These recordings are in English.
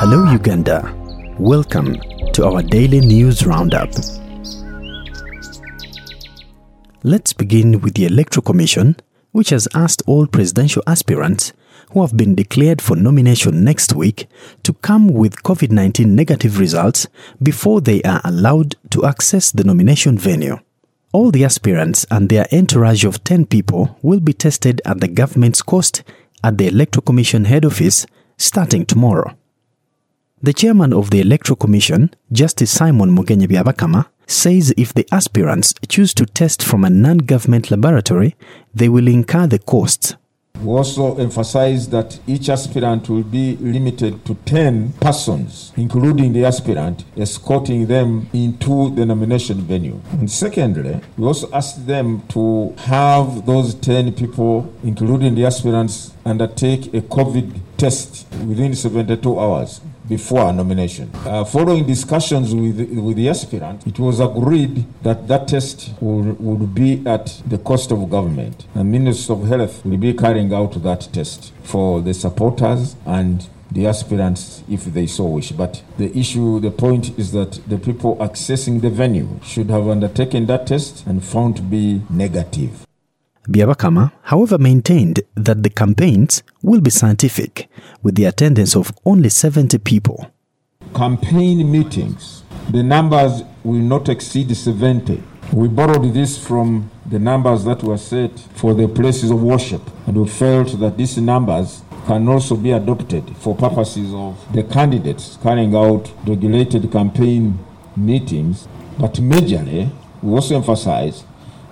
Hello, Uganda. Welcome to our daily news roundup. Let's begin with the Electoral Commission, which has asked all presidential aspirants who have been declared for nomination next week to come with COVID 19 negative results before they are allowed to access the nomination venue. All the aspirants and their entourage of 10 people will be tested at the government's cost at the Electoral Commission head office starting tomorrow. The chairman of the Electoral Commission, Justice Simon Mugenyi Byabakama, says if the aspirants choose to test from a non government laboratory, they will incur the costs. We also emphasize that each aspirant will be limited to 10 persons, including the aspirant, escorting them into the nomination venue. And secondly, we also ask them to have those 10 people, including the aspirants, undertake a COVID test within 72 hours before a nomination. Uh, following discussions with, with the aspirant, it was agreed that that test would, would be at the cost of government. The Minister of Health will be carrying out that test for the supporters and the aspirants if they so wish. But the issue, the point is that the people accessing the venue should have undertaken that test and found to be negative. Byabakama, however, maintained that the campaigns will be scientific with the attendance of only 70 people. Campaign meetings, the numbers will not exceed 70. We borrowed this from the numbers that were set for the places of worship, and we felt that these numbers can also be adopted for purposes of the candidates carrying out regulated campaign meetings. But majorly, we also emphasize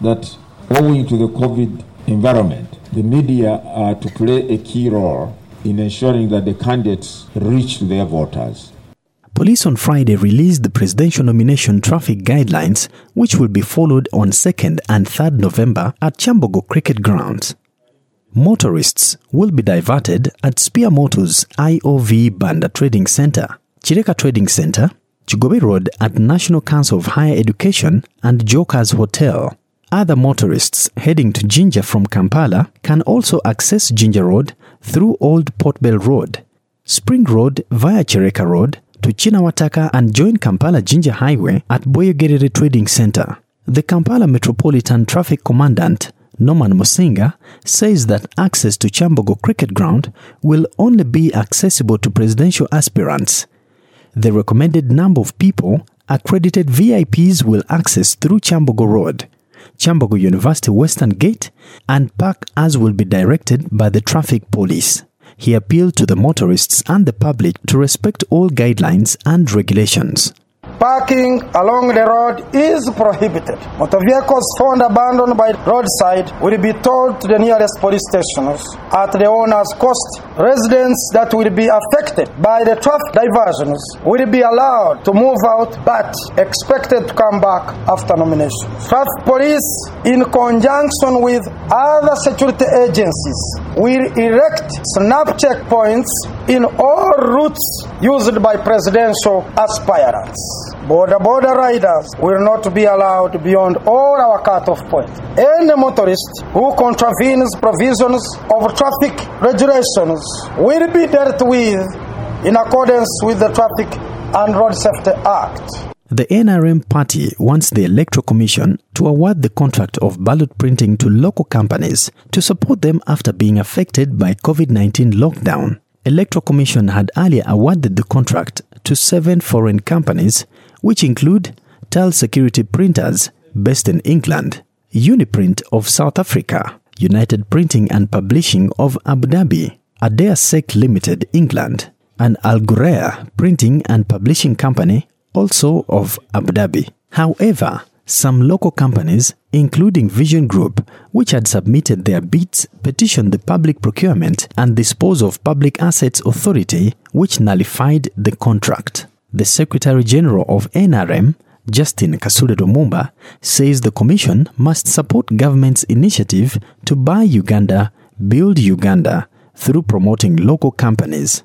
that owing to the COVID environment, the media are to play a key role in ensuring that the candidates reach their voters. Police on Friday released the presidential nomination traffic guidelines, which will be followed on 2nd and 3rd November at Kyambogo Cricket Grounds. Motorists will be diverted at Spear Motors IOV Banda Trading Center, Kireka Trading Center, Kigobe Road at National Council of Higher Education, and Jokers Hotel. Other motorists heading to Jinja from Kampala can also access Jinja Road through Old Portbell Road, Spring Road via Kireka Road to Kinawataka and join Kampala Jinja Highway at Bweyogerere Trading Center. The Kampala Metropolitan Traffic Commandant Norman Musinga says that access to Kyambogo Cricket Ground will only be accessible to presidential aspirants. The recommended number of people accredited VIPs will access through Kyambogo Road. Kyambogo University Western Gate and park as will be directed by the traffic police. He appealed to the motorists and the public to respect all guidelines and regulations. Parking along the road is prohibited. Motor vehicles found abandoned by roadside will be towed to the nearest police stations at the owner's cost. Residents that will be affected by the traffic diversions will be allowed to move out but expected to come back after nomination. Traffic police, in conjunction with other security agencies, will erect snap checkpoints in all routes used by presidential aspirants. boda boda riders will not be allowed beyond all our cutoff points. Any motorist who contravenes provisions of traffic regulations will be dealt with in accordance with the Traffic and Road Safety Act. The NRM party wants the Electoral Commission to award the contract of ballot printing to local companies to support them after being affected by COVID-19 lockdown. Electoral Commission had earlier awarded the contract to seven foreign companies, which include Tile Security Printers based in England, Uniprint of South Africa, United Printing and Publishing of Abu Dhabi, Adair Sec Limited, England, and Al Printing and Publishing Company, also of Abu Dhabi. However, some local companies, including Vision Group, which had submitted their bids, petitioned the Public Procurement and Dispose of Public Assets Authority, which nullified the contract. The Secretary General of NRM, Justine Kasule Lumumba, says the Commission must support government's initiative to buy Uganda, build Uganda through promoting local companies.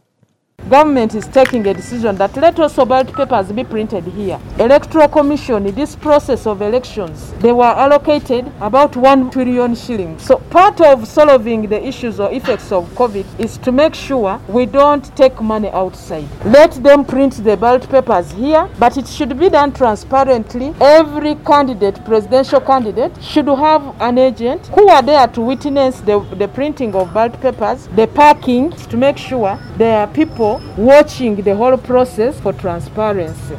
Government is taking a decision that let also ballot papers be printed here. Electoral Commission, in this process of elections, they were allocated about 1 trillion shillings. So part of solving the issues or effects of COVID is to make sure we don't take money outside. Let them print the ballot papers here, but it should be done transparently. Every candidate, presidential candidate, should have an agent who are there to witness the, the printing of ballot papers, the packing, to make sure there are people watching the whole process for transparency.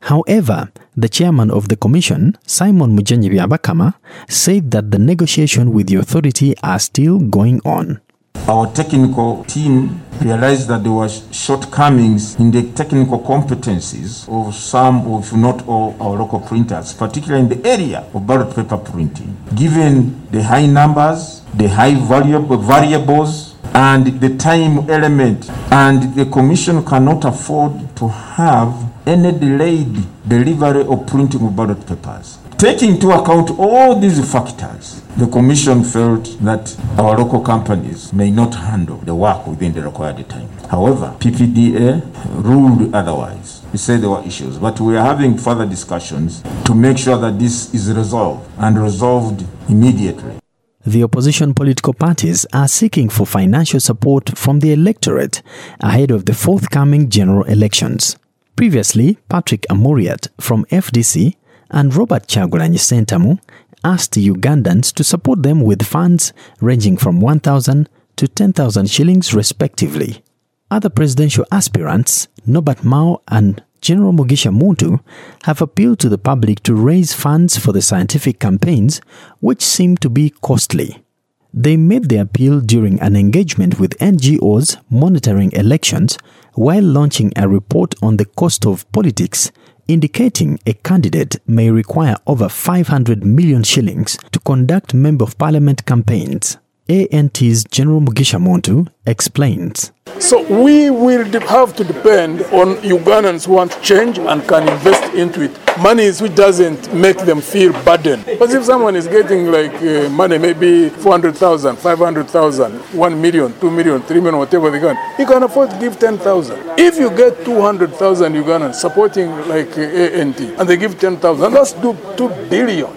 However, the chairman of the commission, Simon Mugenyi Byabakama, said that the negotiation with the authority are still going on. Our technical team realized that there were shortcomings in the technical competencies of some, if not all, our local printers, particularly in the area of ballot paper printing. Given the high numbers, the high variable variables, and the time element, and the commission cannot afford to have any delayed delivery or printing of ballot papers. Taking into account all these factors, the Commission felt that our local companies may not handle the work within the required time. However, PPDA ruled otherwise. He said there were issues, but we are having further discussions to make sure that this is resolved and resolved immediately. The opposition political parties are seeking for financial support from the electorate ahead of the forthcoming general elections. Previously, Patrick Amuriat from FDC and Robert Kyagulanyi Ssentamu asked Ugandans to support them with funds ranging from 1,000 to 10,000 shillings respectively. Other presidential aspirants, Norbert Mao and General Mugisha Muntu, have appealed to the public to raise funds for the scientific campaigns, which seem to be costly. They made the appeal during an engagement with NGOs monitoring elections while launching a report on the cost of politics indicating a candidate may require over 500 million shillings to conduct Member of Parliament campaigns. ANT's General Mugisha Muntu explains. So we will have to depend on Ugandans who want change and can invest into it. Money which doesn't make them feel burdened. Because if someone is getting like uh, money, maybe 400,000, 500,000, 1 million, 2 million, 3 million, whatever they can, he can afford to give 10,000. If you get 200,000 Ugandans supporting like uh, ANT and they give 10,000, that's 2, 2 billion.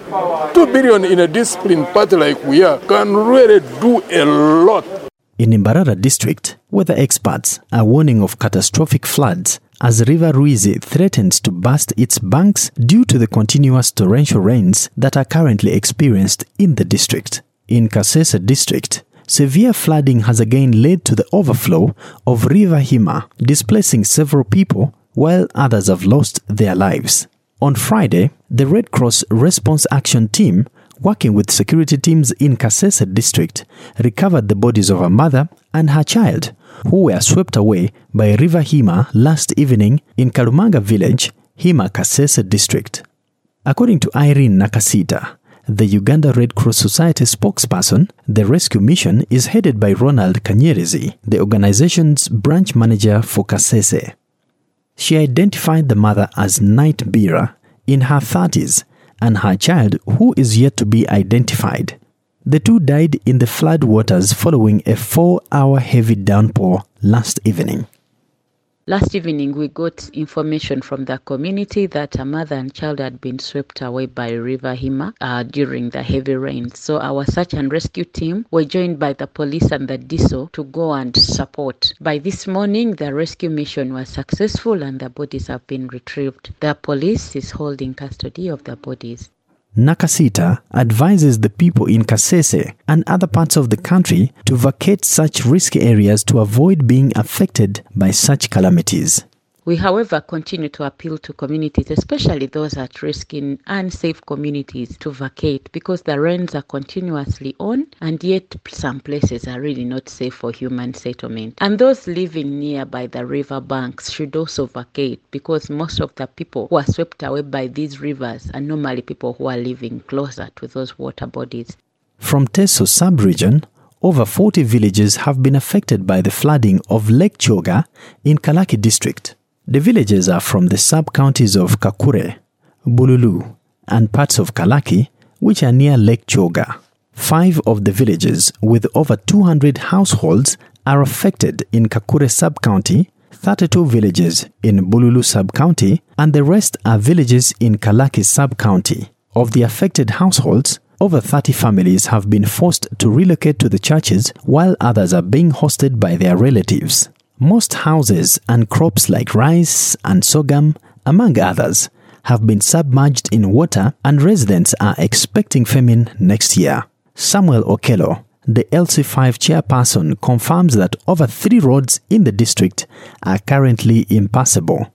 2 billion in a disciplined party like we are can really do a lot. In Mbarara district, weather experts are warning of catastrophic floods as River Ruizi threatens to burst its banks due to the continuous torrential rains that are currently experienced in the district. In Kasese district, severe flooding has again led to the overflow of River Hima, displacing several people while others have lost their lives. On Friday, the Red Cross Response Action Team working with security teams in Kasese district, recovered the bodies of a mother and her child who were swept away by River Hima last evening in Kalumanga village, Hima Kasese district. According to Irene Nakasita, the Uganda Red Cross Society spokesperson, the rescue mission is headed by Ronald Kanyerezi, the organization's branch manager for Kasese. She identified the mother as Night Bira in her 30s and her child, who is yet to be identified. The two died in the flood waters following a four hour heavy downpour last evening. Last evening, we got information from the community that a mother and child had been swept away by River Hima uh, during the heavy rains. So, our search and rescue team were joined by the police and the DISO to go and support. By this morning, the rescue mission was successful and the bodies have been retrieved. The police is holding custody of the bodies. Nakasita advises the people in Kasese and other parts of the country to vacate such risky areas to avoid being affected by such calamities. We, however, continue to appeal to communities, especially those at risk in unsafe communities, to vacate because the rains are continuously on, and yet some places are really not safe for human settlement. And those living nearby the river banks should also vacate because most of the people who are swept away by these rivers are normally people who are living closer to those water bodies. From Teso sub-region, over 40 villages have been affected by the flooding of Lake Kyoga in Kalaki district. The villages are from the sub-counties of Kakure, Bululu, and parts of Kalaki, which are near Lake Kyoga. Five of the villages with over 200 households are affected in Kakure sub-county 32 villages in Bululu sub-county, and the rest are villages in Kalaki sub-county. Of the affected households, over 30 families have been forced to relocate to the churches while others are being hosted by their relatives. Most houses and crops like rice and sorghum, among others, have been submerged in water and residents are expecting famine next year. Samuel Okello, the LC5 chairperson, confirms that over three roads in the district are currently impassable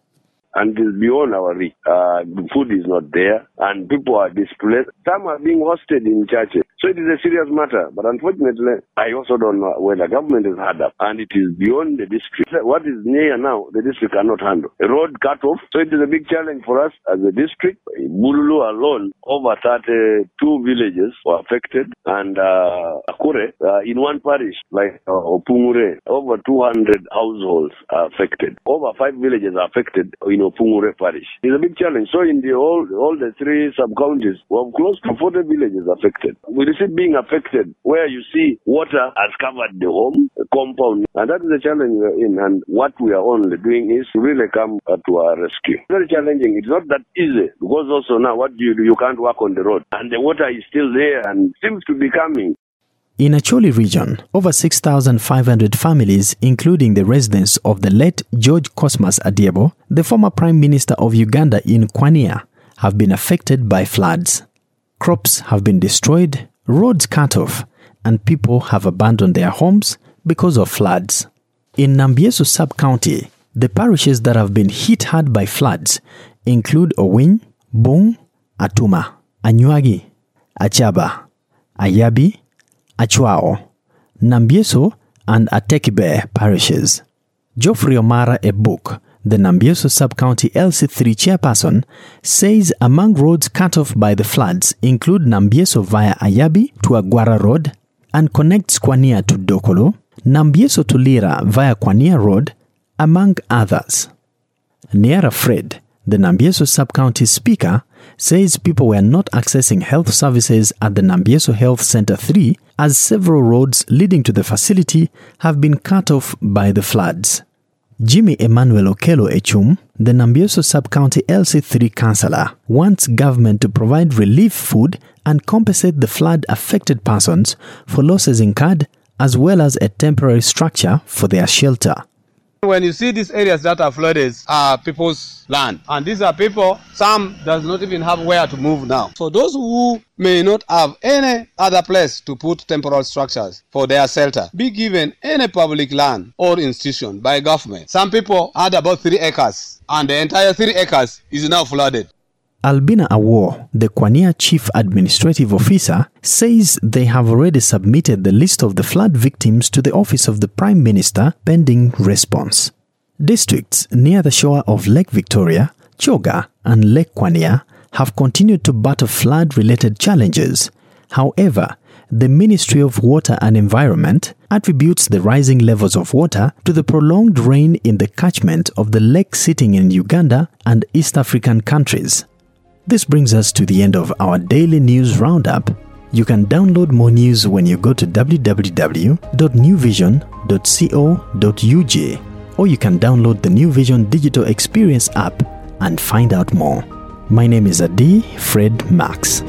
and it is beyond our reach. Uh, food is not there, and people are displaced. Some are being hosted in churches. It is a serious matter. But unfortunately, I also don't know whether government is hard up, and it is beyond the district. What is near now, the district cannot handle. A road cut off. So it is a big challenge for us as a district. Bululu alone, over 32 villages were affected, and uh, Akure, uh, in one parish, like uh, Opungure, over 200 households are affected. Over five villages are affected in Opungure parish. It's a big challenge. So in the all, all the three sub-counties, we have close to 40 villages affected. With the being affected, where you see water has covered the home, the compound, and that is the challenge we are in. And what we are only doing is really come uh, to our rescue. Very challenging. It's not that easy because also now what do you do? You can't walk on the road, and the water is still there and seems to be coming. In Acholi region, over 6,500 families, including the residents of the late George Cosmas Adyebo, the former Prime Minister of Uganda in Kwania, have been affected by floods. Crops have been destroyed, roads cut off, and people have abandoned their homes because of floods. In Nambieso sub-county, the parishes that have been hit hard by floods include Owiny, Bung, Atuma, Anywagi, Achaba, Ayabi, Achwao, Nambieso, and Atekibe parishes. Geoffrey Omara Ebuk, the Nambieso sub-county LC3 chairperson, says among roads cut off by the floods include Nambieso via Ayabi to Aguara Road and connects Kwania to Dokolo, Nambieso to Lira via Kwania Road, among others. Niara Fred, the Nambieso sub-county speaker, says people were not accessing health services at the Nambieso Health Center 3 as several roads leading to the facility have been cut off by the floods. Jimmy Emmanuel Okello Echum, the Nambieso Sub-County LC3 councillor, wants government to provide relief food and compensate the flood-affected persons for losses incurred as well as a temporary structure for their shelter. When you see these areas that are flooded are people's land. And these are people, some does not even have where to move now. For those who may not have any other place to put temporal structures for their shelter, be given any public land or institution by government. Some people had about three acres and the entire three acres is now flooded. Albina Awor, the Kwania Chief Administrative Officer, says they have already submitted the list of the flood victims to the Office of the Prime Minister pending response. Districts near the shore of Lake Victoria, Kyoga, and Lake Kwania have continued to battle flood-related challenges. However, the Ministry of Water and Environment attributes the rising levels of water to the prolonged rain in the catchment of the lake sitting in Uganda and East African countries. This brings us to the end of our daily news roundup. You can download more news when you go to www.newvision.co.ug or you can download the New Vision Digital Experience app and find out more. My name is Adi Fred Max.